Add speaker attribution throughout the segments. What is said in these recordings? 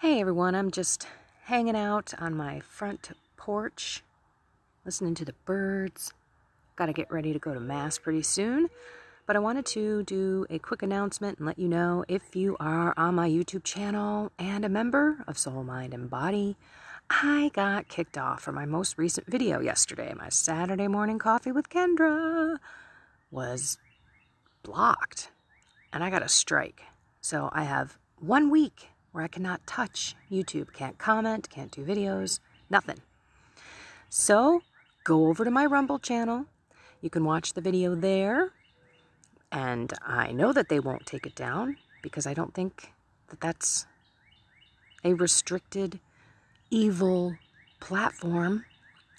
Speaker 1: Hey everyone, I'm just hanging out on my front porch, listening to the birds. Got to get ready to go to Mass pretty soon. But I wanted to do a quick announcement and let you know if you are on my YouTube channel and a member of Soul, Mind, and Body, I got kicked off for my most recent video yesterday. My Saturday morning coffee with Kendra was blocked, and I got a strike. So I have one week where I cannot touch YouTube, can't comment, can't do videos, nothing. So go over to my Rumble channel. You can watch the video there. And I know that they won't take it down because I don't think that that's a restricted, evil platform.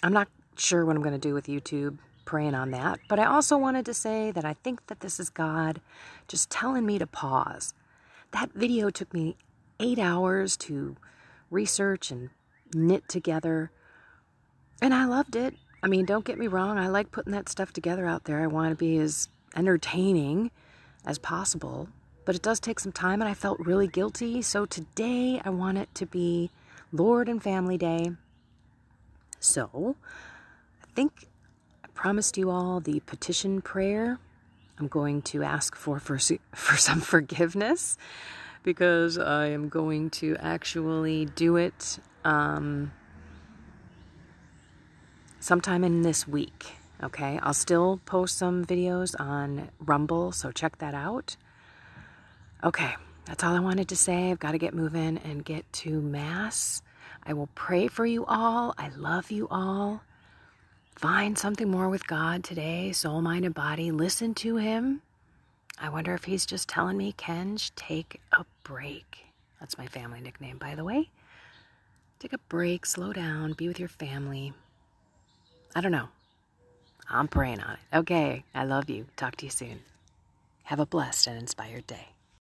Speaker 1: I'm not sure what I'm going to do with YouTube, praying on that. But I also wanted to say that I think that this is God just telling me to pause. That video took me eight hours to research and knit together. And I loved it. I mean, don't get me wrong, I like putting that stuff together out there. I want to be as entertaining as possible, but it does take some time, and I felt really guilty. So today I want it to be Lord and Family Day. So I think I promised you all the petition prayer. I'm going to ask for, for, for some forgiveness because I am going to actually do it um, sometime in this week. Okay, I'll still post some videos on Rumble, so check that out. Okay, that's all I wanted to say. I've got to get moving and get to Mass. I will pray for you all. I love you all. Find something more with God today, soul, mind, and body. Listen to Him. I wonder if he's just telling me, Kenj, take a break. That's my family nickname, by the way. Take a break, slow down, be with your family. I don't know. I'm praying on it. Okay, I love you. Talk to you soon. Have a blessed and inspired day.